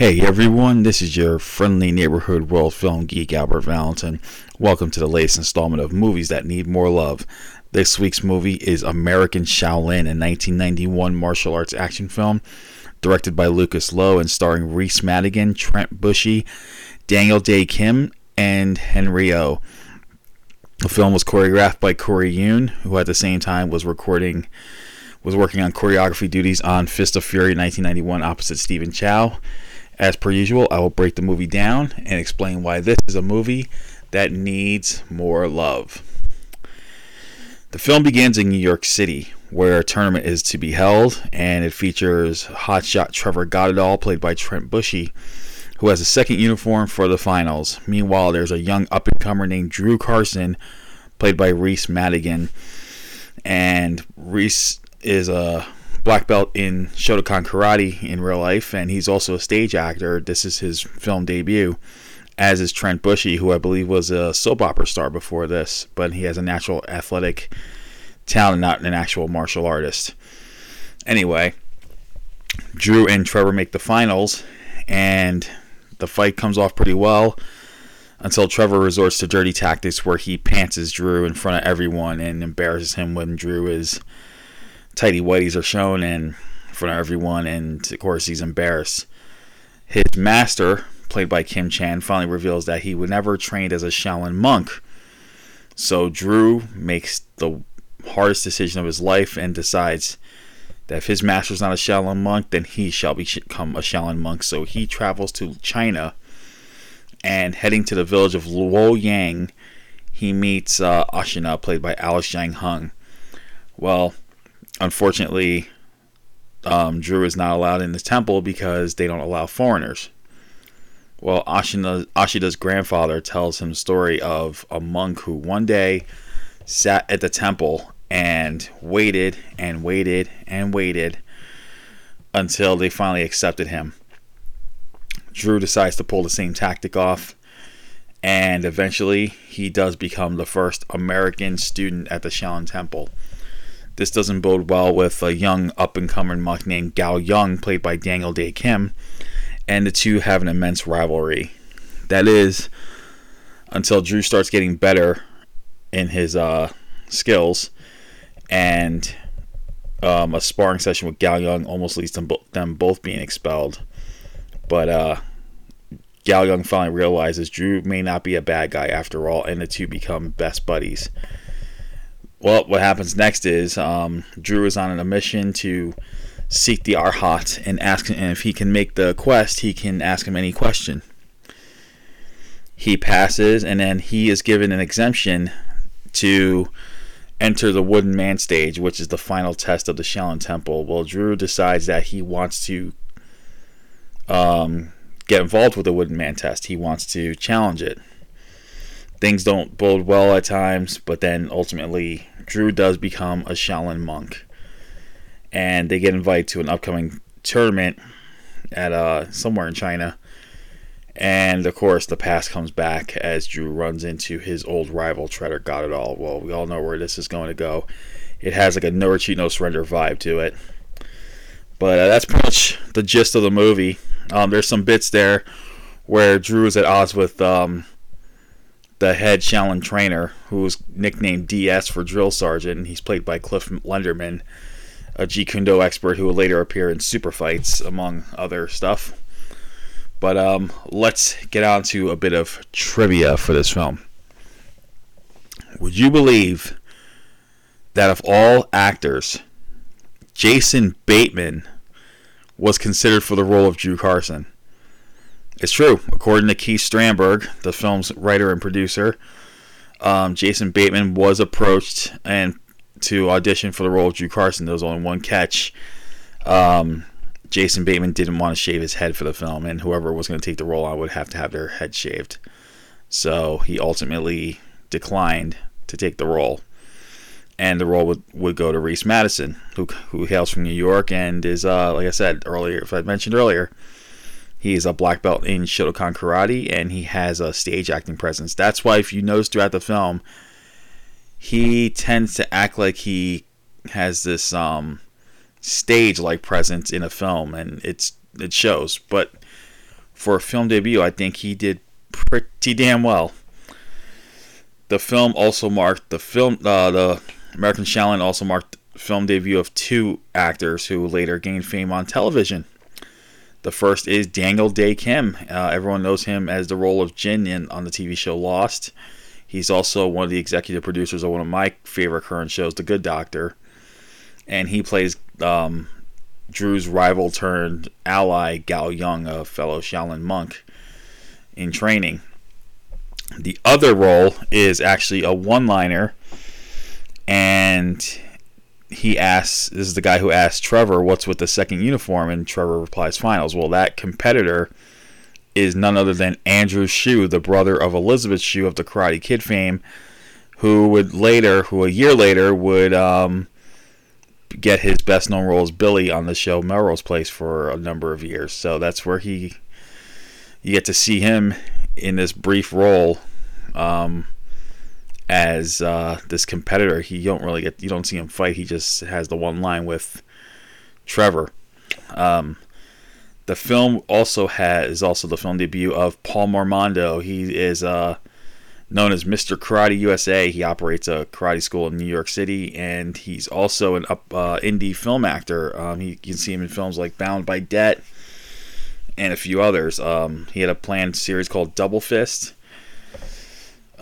Hey everyone, this is your friendly neighborhood world film geek Albert Valentin. Welcome to the latest installment of Movies That Need More Love. This week's movie is American Shaolin, a 1991 martial arts action film directed by Lucas Lowe and starring Reese Madigan, Trent Bushey, Daniel Dae Kim, and Henry O. The film was choreographed by Corey Yuen, who at the same time was recording was working on choreography duties on Fist of Fury 1991 opposite Stephen Chow. As per usual, I will break the movie down and explain why this is a movie that needs more love. The film begins in New York City, where a tournament is to be held, and it features hotshot Trevor Goddard, played by Trent Bushey, who has a second uniform for the finals. Meanwhile, there's a young up and comer named Drew Carson, played by Reese Madigan, and Reese is a black belt in Shotokan Karate in real life, and he's also a stage actor. This is his film debut, as is Trent Bushey, who I believe was a soap opera star before this, but he has a natural athletic talent, not an actual martial artist. Anyway, Drew and Trevor make the finals, and the fight comes off pretty well until Trevor resorts to dirty tactics where he pantses Drew in front of everyone and embarrasses him when Drew is tidy whities are shown in front of everyone, and of course he's embarrassed. His master, played by Kim Chan, finally reveals that he would never trained as a Shaolin monk. So Drew makes the hardest decision of his life and decides that if his master's not a Shaolin monk, then he shall become a Shaolin monk. So he travels to China and heading to the village of Luoyang, he meets uh, Ashina, played by Alice Zhang Hung. Well, unfortunately, um, Drew is not allowed in the temple because they don't allow foreigners. Well, Ashina, Ashida's grandfather tells him the story of a monk who one day sat at the temple and waited and waited and waited until they finally accepted him. Drew decides to pull the same tactic off, and eventually he does become the first American student at the Shaolin Temple. This doesn't bode well with a young up and coming monk named Gao Young, played by Daniel Dae Kim, and the two have an immense rivalry. That is, until Drew starts getting better in his uh, skills, and um, a sparring session with Gao Young almost leads to them both being expelled. But uh, Gao Young finally realizes Drew may not be a bad guy after all, and the two become best buddies well, what happens next is um, Drew is on a mission to seek the Arhat and ask him and if he can make the quest. He can ask him any question. He passes, and then he is given an exemption to enter the Wooden Man stage, which is the final test of the Shaolin Temple. Well, Drew decides that he wants to um, get involved with the Wooden Man test. He wants to challenge it things don't bode well at times, but then ultimately Drew does become a Shaolin monk, and they get invited to an upcoming tournament at uh, somewhere in China. And of course, the past comes back as Drew runs into his old rival, Trevor Got It All. Well, we all know where this is going to go. It has like a no retreat, no surrender vibe to it. But uh, that's pretty much the gist of the movie. Um, there's some bits there where Drew is at odds with um, the head Shaolin trainer, who was nicknamed DS for drill sergeant, he's played by Cliff Lenderman, a Jeet Kune Do expert who will later appear in Super Fights, among other stuff. But um, let's get on to a bit of trivia for this film. Would you believe that of all actors, Jason Bateman was considered for the role of Drew Carson. It's true. According to Keith Strandberg, the film's writer and producer, um, Jason Bateman was approached and to audition for the role of Drew Carson. There was only one catch. Um, Jason Bateman didn't want to shave his head for the film, and whoever was going to take the role on would have to have their head shaved. So he ultimately declined to take the role. And the role would, would go to Reese Madigan, who, who hails from New York and is, uh, like I said earlier, if I mentioned earlier, He's a black belt in Shotokan Karate and he has a stage acting presence. That's why, if you notice throughout the film, he tends to act like he has this um, stage like presence in a film and it's it shows. But for a film debut, I think he did pretty damn well. The film also marked the film uh, the American Shaolin also marked film debut of two actors who later gained fame on television. The first is Daniel Dae Kim. Uh, everyone knows him as the role of Jin in, on the TV show Lost. He's also one of the executive producers of one of my favorite current shows, The Good Doctor. And he plays um, Drew's rival turned ally, Gao Young, a fellow Shaolin monk in training. The other role is actually a one liner, and he asks this is the guy who asked Trevor what's with the second uniform and Trevor replies finals. Well, that competitor is none other than Andrew Shue, the brother of Elizabeth Shue of the Karate Kid fame, who would later, who a year later would um, get his best known role as Billy on the show Melrose Place for a number of years. So that's where he you get to see him in this brief role. Um, as uh, this competitor. He don't really get you don't see him fight. He just has the one line with Trevor. Um, the film also has is also the film debut of Paul Mormondo. He is uh, known as Mr. Karate USA. He operates a karate school in New York City, and he's also an up uh, indie film actor. Um, you can see him in films like Bound by Debt and a few others. Um, he had a planned series called Double Fist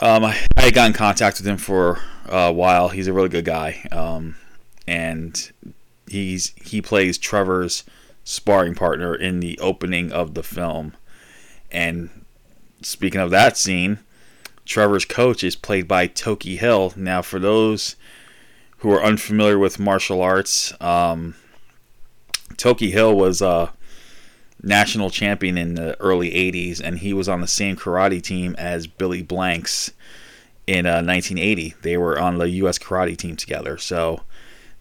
um, I, I got in contact with him for a while. He's a really good guy, um, and he's he plays Trevor's sparring partner in the opening of the film. And speaking of that scene, Trevor's coach is played by Tokey Hill. Now, for those who are unfamiliar with martial arts, um, Tokey Hill was a national champion in the early 80s, and he was on the same karate team as Billy Blanks in uh, 1980. They were on the U.S. karate team together. So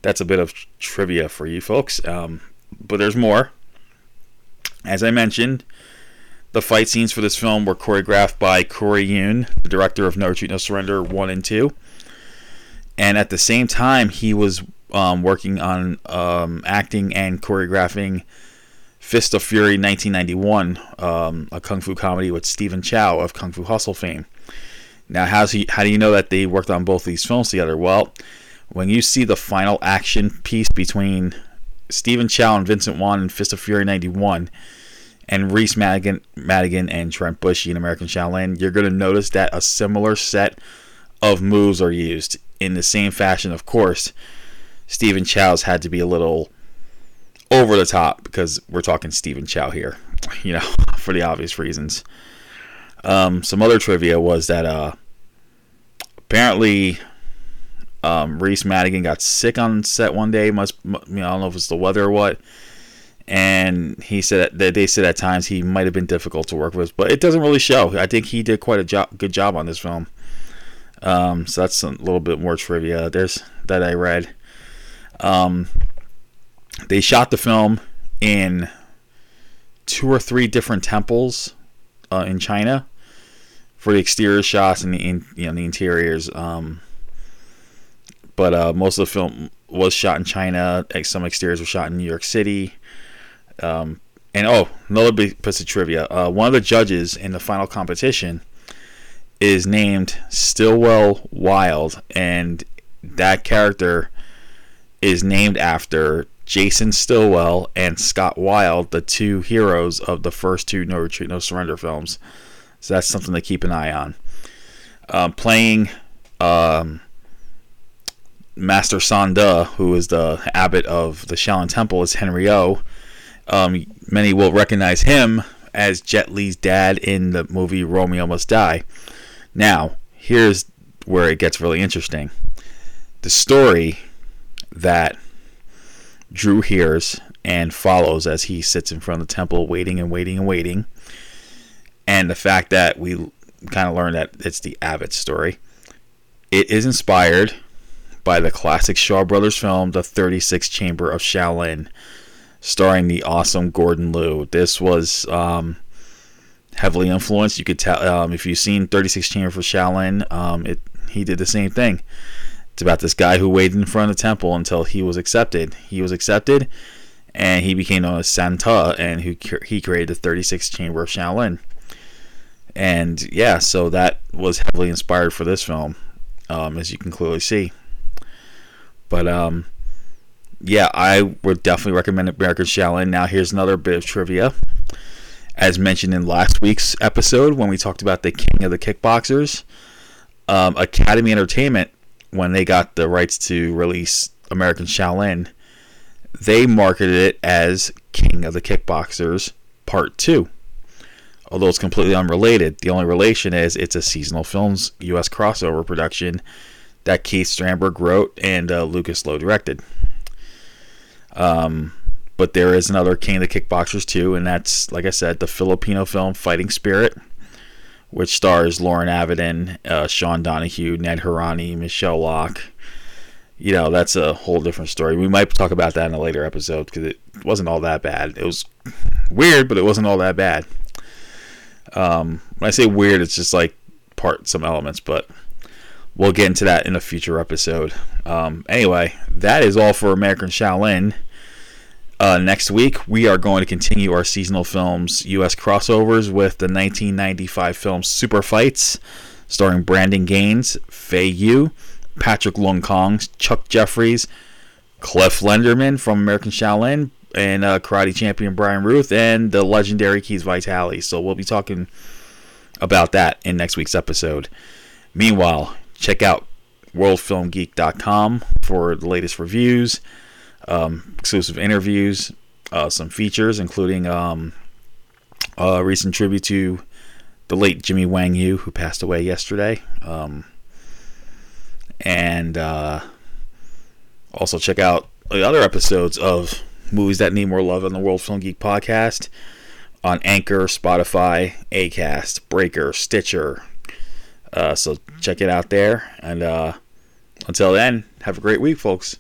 that's a bit of trivia for you folks. Um, but there's more. As I mentioned, the fight scenes for this film were choreographed by Corey Yuen, the director of No Retreat, No Surrender 1 and 2. And at the same time, he was um, working on um, acting and choreographing Fist of Fury 1991, um, a kung fu comedy with Stephen Chow of Kung Fu Hustle fame. Now, how's he, how do you know that they worked on both these films together? Well, when you see the final action piece between Stephen Chow and Vincent Wan in Fist of Fury 91 and Reese Madigan, Madigan and Trent Bushey in American Shaolin, you're going to notice that a similar set of moves are used in the same fashion. Of course, Stephen Chow's had to be a little over the top because we're talking Stephen Chow here, you know, for the obvious reasons. Um, some other trivia was that uh, apparently um, Reese Madigan got sick on set one day. Must you know, I don't know if it's the weather or what. And he said that they said at times he might have been difficult to work with, but it doesn't really show. I think he did quite a job, good job on this film. Um, so that's a little bit more trivia. There's that I read. Um, they shot the film in two or three different temples uh, in China for the exterior shots and the in, you know the interiors. Um, but uh, most of the film was shot in China. Some exteriors were shot in New York City. Um, and oh, another big piece of trivia: uh, one of the judges in the final competition is named Stillwell Wild, and that character is named after Jason Stillwell and Scott Wild, the two heroes of the first two No Retreat, No Surrender films. So that's something to keep an eye on. Um, playing um, Master Sanda, who is the abbot of the Shaolin Temple, is Henry O. Um, many will recognize him as Jet Li's dad in the movie Romeo Must Die. Now, here's where it gets really interesting. The story that Drew hears and follows as he sits in front of the temple, waiting and waiting and waiting, and the fact that we kind of learn that it's the Abbott story. It is inspired by the classic Shaw Brothers film, The 36th Chamber of Shaolin, starring the awesome Gordon Liu. This was um, heavily influenced. You could tell um, if you've seen 36 Chamber for Shaolin, um, it he did the same thing. It's about this guy who waited in front of the temple until he was accepted. He was accepted, and he became known as Santa, and who he created the 36th Chamber of Shaolin. And yeah, so that was heavily inspired for this film, um, as you can clearly see. But um, yeah, I would definitely recommend American Shaolin. Now, here's another bit of trivia. As mentioned in last week's episode, when we talked about the King of the Kickboxers, um, Academy Entertainment, when they got the rights to release American Shaolin, they marketed it as King of the Kickboxers Part 2. Although it's completely unrelated, the only relation is it's a seasonal films U.S. crossover production that Keith Strandberg wrote and uh, Lucas Lowe directed. Um, but there is another King of the Kickboxers too, and that's like I said, the Filipino film Fighting Spirit, which stars Loren Avedon, uh, Sean Donahue, Ned Hourani, Michelle Locke. You know, that's a whole different story. We might talk about that in a later episode because it wasn't all that bad. It was weird, but it wasn't all that bad. Um, when I say weird, it's just like part some elements, but we'll get into that in a future episode. Um, anyway, that is all for American Shaolin. Uh, next week, we are going to continue our seasonal films U.S. crossovers with the 1995 film Super Fights, starring Brandon Gaines, Fei Yu, Patrick Lung Kong, Chuck Jeffries, Cliff Lenderman from American Shaolin, and uh, karate champion Brian Ruth, and the legendary Keith Vitali. So we'll be talking about that in next week's episode. Meanwhile, check out worldfilmgeek.com for the latest reviews um, exclusive interviews, uh, some features, including um, a recent tribute to the late Jimmy Wang Yu, who passed away yesterday. Um, and uh, also check out the other episodes of Movies That Need More Love on the World Film Geek podcast on Anchor, Spotify, Acast, Breaker, Stitcher. Uh, so check it out there. And uh, until then, have a great week, folks.